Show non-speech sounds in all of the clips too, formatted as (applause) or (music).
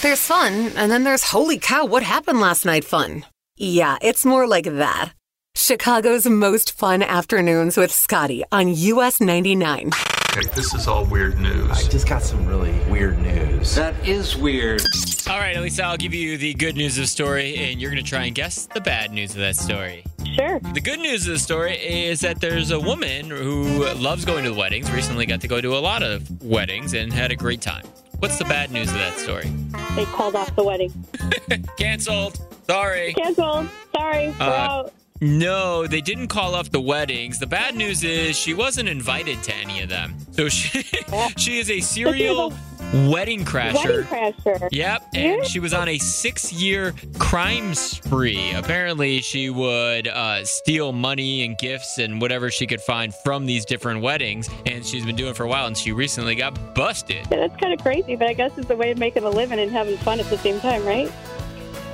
There's fun, and then there's holy cow, what happened last night fun. Yeah, it's more like that. Chicago's most fun afternoons with Scotty on US 99. Okay, this is all weird news. I just got some really weird news. That is weird. All right, Elisa, I'll give you the good news of the story, and you're going to try and guess the bad news of that story. Sure. The good news of the story is that there's a woman who loves going to the weddings, recently got to go to a lot of weddings, and had a great time. What's the bad news of that story? They called off the wedding. (laughs) Canceled. Sorry. Canceled. Sorry. We're Uh, out. No, they didn't call off the weddings. The bad news is she wasn't invited to any of them. So she (laughs) she is a serial wedding crasher. Wedding crasher. Yep, and she was on a six-year crime spree. Apparently, she would uh, steal money and gifts and whatever she could find from these different weddings, and she's been doing it for a while. And she recently got busted. Yeah, that's kind of crazy, but I guess it's a way of making a living and having fun at the same time, right?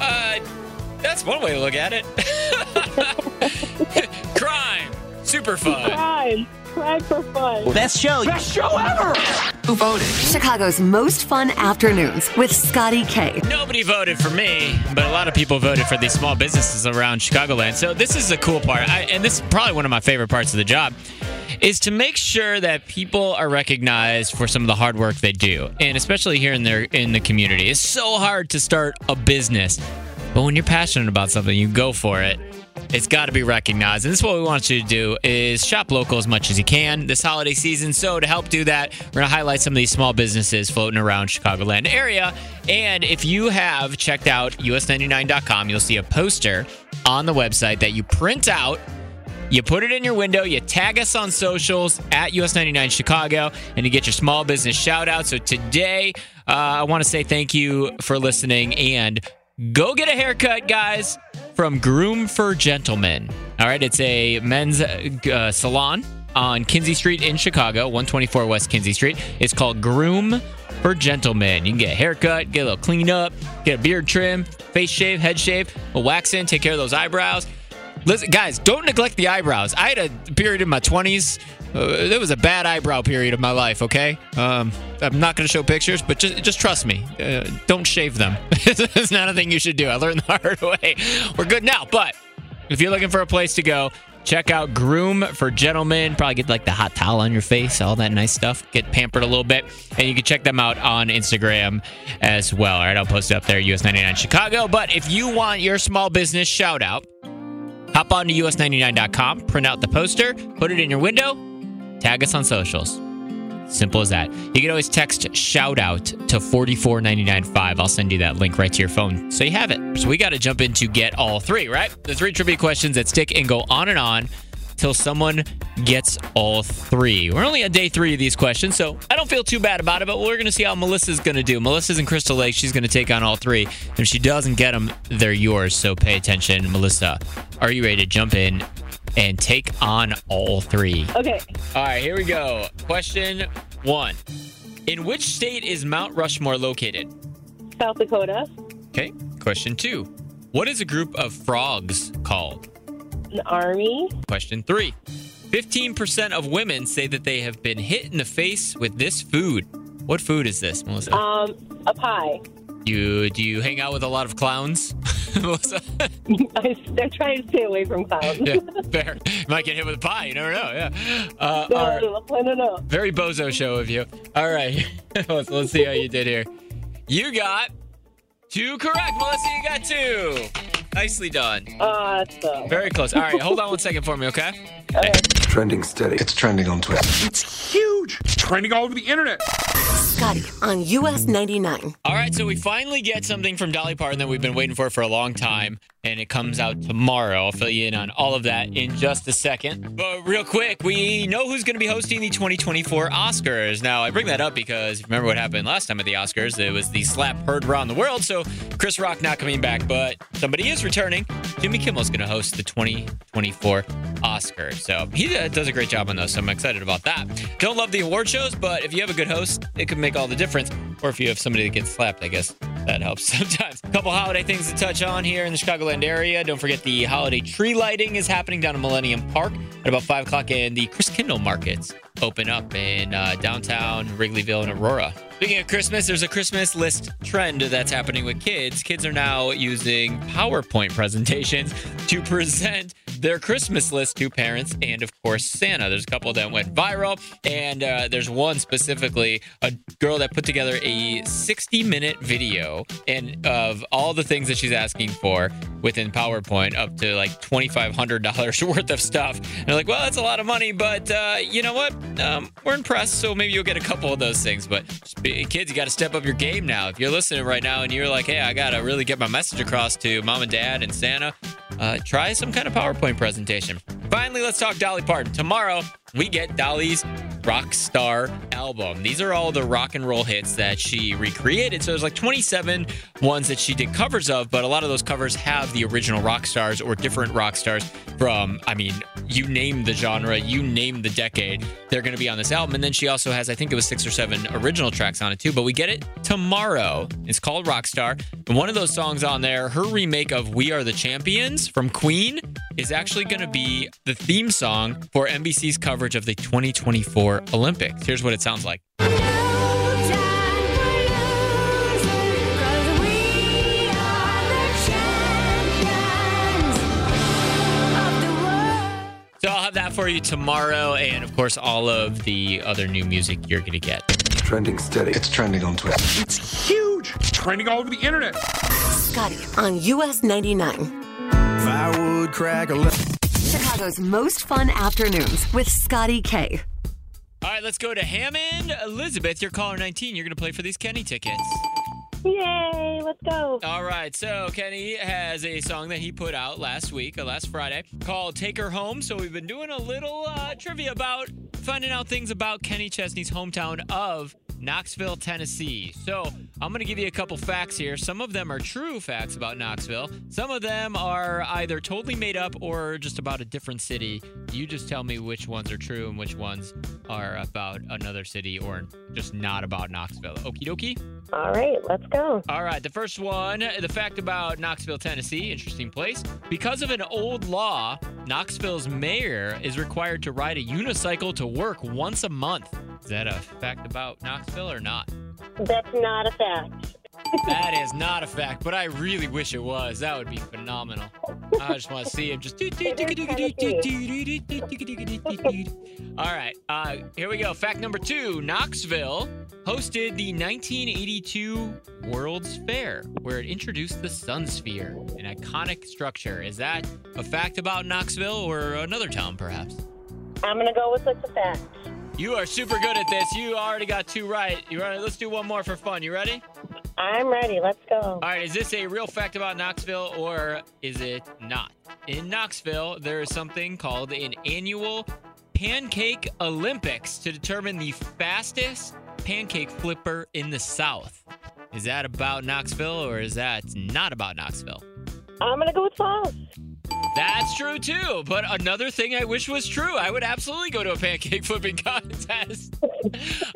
Uh, that's one way to look at it. (laughs) (laughs) crime, super fun. Crime. Crime for fun. Best show. Best show ever. Who voted? Chicago's most fun afternoons with Scotty Kay. Nobody voted for me, but a lot of people voted for these small businesses around Chicagoland. So this is the cool part, I, and this is probably one of my favorite parts of the job, is to make sure that people are recognized for some of the hard work they do, and especially here in their in the community. It's so hard to start a business, but when you're passionate about something, you go for it. It's got to be recognized. And this is what we want you to do is shop local as much as you can this holiday season. So to help do that, we're going to highlight some of these small businesses floating around Chicagoland area. And if you have checked out us99.com, you'll see a poster on the website that you print out you put it in your window, you tag us on socials at US99 Chicago, and you get your small business shout out. So today, uh, I want to say thank you for listening and go get a haircut, guys, from Groom for Gentlemen. All right, it's a men's uh, salon on Kinzie Street in Chicago, 124 West Kinzie Street. It's called Groom for Gentlemen. You can get a haircut, get a little clean up, get a beard trim, face shave, head shave, a wax in, take care of those eyebrows. Listen, guys, don't neglect the eyebrows. I had a period in my 20s. Uh, was a bad eyebrow period of my life, okay? Um, I'm not going to show pictures, but just, just trust me. Uh, don't shave them. (laughs) it's not a thing you should do. I learned (laughs) the hard way. We're good now, but if you're looking for a place to go, check out Groom for Gentlemen. Probably get like the hot towel on your face, all that nice stuff. Get pampered a little bit. And you can check them out on Instagram as well. All right, I'll post it up there, US99 Chicago. But if you want your small business shout out, hop on to us99.com, print out the poster, put it in your window, tag us on socials. Simple as that. You can always text shout out to 44995. I'll send you that link right to your phone so you have it. So we got to jump into get all three, right? The three trivia questions that stick and go on and on till someone gets all three. We're only on day three of these questions, so I don't feel too bad about it, but we're going to see how Melissa's going to do. Melissa's in Crystal Lake. She's going to take on all three. If she doesn't get them, they're yours, so pay attention. Melissa, are you ready to jump in and take on all three? Okay. All right, here we go. Question one In which state is Mount Rushmore located? South Dakota. Okay. Question two What is a group of frogs called? An army. Question three 15% of women say that they have been hit in the face with this food. What food is this, Melissa? Um, a pie. You do you hang out with a lot of clowns, (laughs) Melissa? (laughs) I, I try to stay away from clowns. yeah, (laughs) fair. You might get hit with a pie. You never know. Yeah. Uh, no, all right. no, no, no, no. Very bozo show of you. All right. let's, let's see how you did here. You got two correct, Melissa. You got two. Nicely done. Awesome. Very close. All right. Hold on one second for me, okay? Okay. Trending steady. It's trending on Twitter. It's huge. It's trending all over the internet. Scotty on US 99. All right. So we finally get something from Dolly Parton that we've been waiting for for a long time, and it comes out tomorrow. I'll fill you in on all of that in just a second. But real quick, we know who's going to be hosting the 2024 Oscars. Now, I bring that up because remember what happened last time at the Oscars? It was the slap heard around the world. So Chris Rock not coming back, but somebody is returning. Jimmy Kimmel's going to host the 2024 Oscars. So he uh, does a great job on those. So I'm excited about that. Don't love the award shows, but if you have a good host, it can make all the difference. Or if you have somebody that gets slapped, I guess that helps (laughs) sometimes. A couple holiday things to touch on here in the Chicagoland area. Don't forget the holiday tree lighting is happening down in Millennium Park at about 5 o'clock, and the Christkindlmarkets open up in uh, downtown Wrigleyville and Aurora Speaking of Christmas, there's a Christmas list trend that's happening with kids. Kids are now using PowerPoint presentations to (laughs) present their Christmas list to parents and, of course, Santa. There's a couple that went viral, and uh, there's one specifically, a girl that put together a 60 minute video and of all the things that she's asking for within PowerPoint, up to like $2,500 (laughs) worth of stuff. And they're like, well, that's a lot of money, but uh, you know what? Um, we're impressed, so maybe you'll get a couple of those things. But be, kids, you got to step up your game now. If you're listening right now and you're like, hey, I got to really get my message across to mom and dad and Santa, uh, try some kind of PowerPoint presentation. Finally, let's talk Dolly Parton. Tomorrow, we get Dolly's rock star album. These are all the rock and roll hits that she recreated. So there's like 27 ones that she did covers of, but a lot of those covers have the original rock stars or different rock stars from, I mean, you name the genre, you name the decade, they're going to be on this album. And then she also has, I think it was six or seven original tracks on it too, but we get it tomorrow. It's called Rockstar. And one of those songs on there, her remake of We Are the Champions from Queen, is actually going to be the theme song for NBC's coverage of the 2024 Olympics. Here's what it sounds like. For you tomorrow, and of course, all of the other new music you're going to get. Trending steady. It's trending on Twitter. It's huge. It's trending all over the internet. Scotty on US 99. Firewood crack a le- Chicago's most fun afternoons with Scotty Kay. All right, let's go to Hammond. Elizabeth, you're caller 19. You're going to play for these Kenny tickets. Yay, let's go. All right, so Kenny has a song that he put out last week, or last Friday, called Take Her Home. So we've been doing a little uh, trivia about finding out things about Kenny Chesney's hometown of Knoxville, Tennessee. So I'm going to give you a couple facts here. Some of them are true facts about Knoxville, some of them are either totally made up or just about a different city. You just tell me which ones are true and which ones are about another city or just not about Knoxville. Okie dokie? All right, let's go. All right, the first one, the fact about Knoxville, Tennessee, interesting place. Because of an old law, Knoxville's mayor is required to ride a unicycle to work once a month. Is that a fact about Knoxville or not? That's not a fact. That is not a fact, but I really wish it was. That would be phenomenal. I just want to see him just. All right, uh, here we go. Fact number two Knoxville hosted the 1982 World's Fair, where it introduced the Sunsphere, an iconic structure. Is that a fact about Knoxville or another town, perhaps? I'm going to go with it's a fact. You are super good at this. You already got two right. You ready? Let's do one more for fun. You ready? I'm ready. Let's go. All right, is this a real fact about Knoxville or is it not? In Knoxville, there is something called an annual Pancake Olympics to determine the fastest pancake flipper in the South. Is that about Knoxville or is that not about Knoxville? I'm going to go with false. That's true too. But another thing I wish was true. I would absolutely go to a pancake (laughs) flipping contest.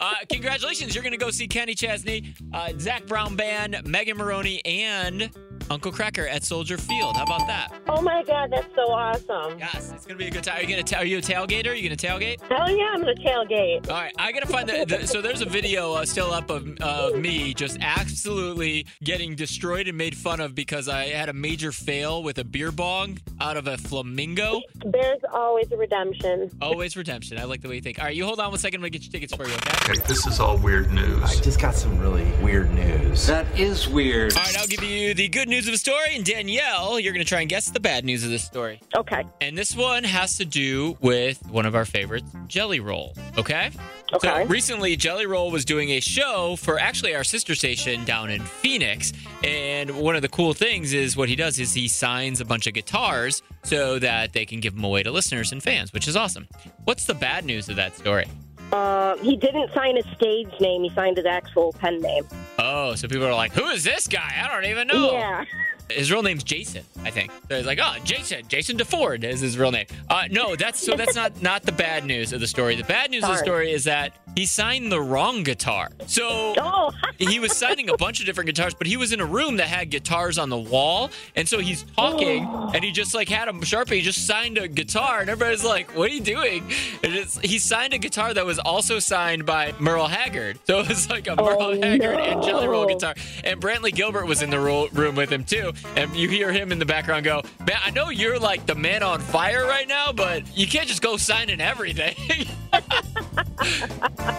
uh, congratulations. You're going to go see Kenny Chesney, uh, Zac Brown Band, Megan Moroney, and Uncle Kracker at Soldier Field. How about that? Oh my God, that's so awesome. Yes, it's going to be a good time. Are you going to? Are you a tailgater? Are you going to tailgate? Hell yeah, I'm going to tailgate. All right, I gotta find the. the so there's a video uh, still up of of me just absolutely getting destroyed and made fun of because I had a major fail with a beer bong out of a flamingo. There's always a redemption. Always redemption. I like the way you think. All right, you hold on one second. I'm gonna get your tickets for you. Okay. Okay, this is all weird news. I just got some really weird news. That is weird. All right, I'll give you the good news of the story, and Danielle, you're gonna try and guess the bad news of this story. Okay. And this one has to do with one of our favorites, Jelly Roll. Okay? Okay. So recently, Jelly Roll was doing a show for actually our sister station down in Phoenix. And one of the cool things is what he does is he signs a bunch of guitars so that they can give them away to listeners and fans, which is awesome. What's the bad news of that story? Uh, he didn't sign his stage name. He signed his actual pen name. Oh, so people are like, who is this guy? I don't even know. Yeah. (laughs) His real name's Jason, I think. So he's like, oh, Jason, Jason DeFord is his real name. Uh, no, that's so that's (laughs) not not the bad news of the story. The bad news of the story is that he signed the wrong guitar. So Oh, (laughs) he was signing a bunch of different guitars, but he was in a room that had guitars on the wall. And so he's talking oh. and he just like had a Sharpie, he just signed a guitar. And everybody's like, what are you doing? And it's, he signed a guitar that was also signed by Merle Haggard. So it was like a oh, Merle Haggard and Jelly Roll guitar. And Brantley Gilbert was in the ro- room with him too. And you hear him in the background go, man, I know you're like the man on fire right now, but you can't just go signing everything. (laughs) (laughs)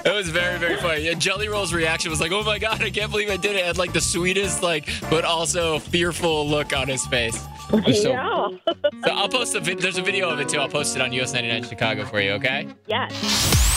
It was very, very funny. And Jelly Roll's reaction was like, "Oh my god, I can't believe I did it!" Had like the sweetest, like, but also fearful look on his face. It was so- (laughs) yeah. So I'll post a vid- there's a video of it too. I'll post it on US 99 Chicago for you. Okay? yes.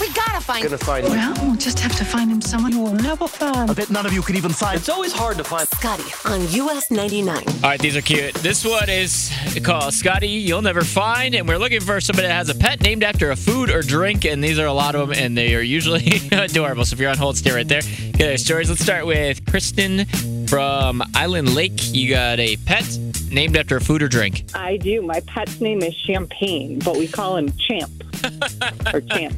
We gotta find Gonna find him. Well, we'll just have to find him someone who will never find. I bet none of you could even find. It's always hard to find. Scotty on US 99. All right, these are cute. This one is called Scotty. You'll never find, and we're looking for somebody that has a pet named after a food or drink, and these are a lot of them, and they are usually (laughs) adorable. So if you're on hold, stay right there. Get their stories. Let's start with Kristen from Island Lake. You got a pet named after a food or drink. I do. My pet's name is Champagne, but we call him Champ (laughs) or Champ.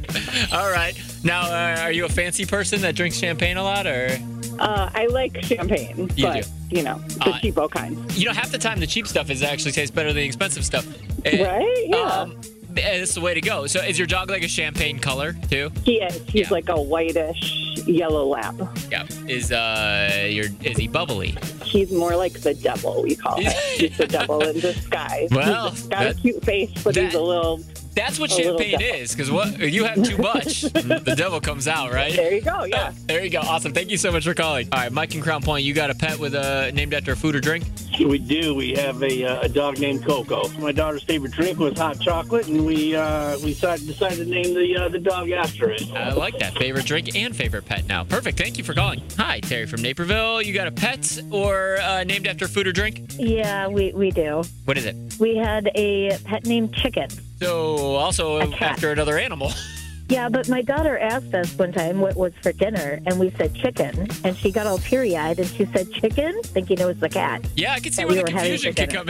All right. Now, uh, are you a fancy person that drinks champagne a lot, or Uh, I like champagne, You but you know the Uh, cheapo kind, you know, half the time the cheap stuff is actually tastes better than the expensive stuff. right? Yeah. Um, it's the way to go. So, is your dog like a champagne color too? he is. He's yeah. like a whitish yellow lab. Yeah. Is uh, your is he bubbly? He's more like the devil. We call him. (laughs) He's the devil in disguise. Well, he's got that- a cute face, but he's a little. That's what A champagne is. Because what you have too much, (laughs) the devil comes out, right? There you go. Yeah. There you go. Awesome. Thank you so much for calling. All right, Mike and Crown Point, you got a pet with a named after a food or drink? We do. We have a, uh, a dog named Coco. My daughter's favorite drink was hot chocolate, and we uh, we decided, decided to name the uh, the dog after it. I like that. Favorite drink and favorite pet now. Perfect. Thank you for calling. Hi, Terry from Naperville. You got a pet or uh, named after food or drink? Yeah, we, we do. What is it? We had a pet named Chicken. So, also after another animal. (laughs) Yeah, but my daughter asked us one time what was for dinner, and we said chicken, and she got all teary eyed and she said chicken, thinking it was the cat. Yeah, I can see That where we the were having confusion for could come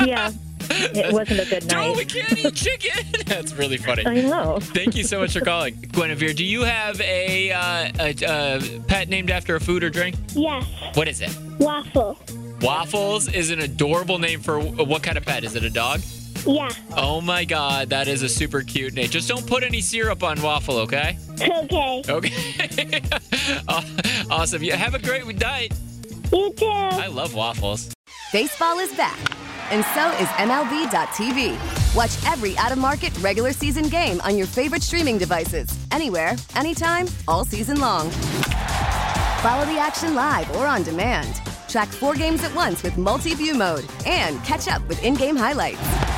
in. (laughs) Yeah, it wasn't a good night. no, we can't eat chicken. (laughs) That's really funny. I know. Thank you so much for calling. Guinevere, do you have a, uh, a, a pet named after a food or drink? Yes. What is it? Waffle. Waffles is an adorable name for what kind of pet? Is it a dog? Yeah. Oh my god, that is a super cute name. Just don't put any syrup on waffle, okay? Okay. Okay. (laughs) Awesome. Yeah, have a great night. You too. I love waffles. Baseball is back, and so is MLB.tv. Watch every out of market regular season game on your favorite streaming devices, anywhere, anytime, all season long. Follow the action live or on demand. Track four games at once with multi view mode and catch up with in game highlights.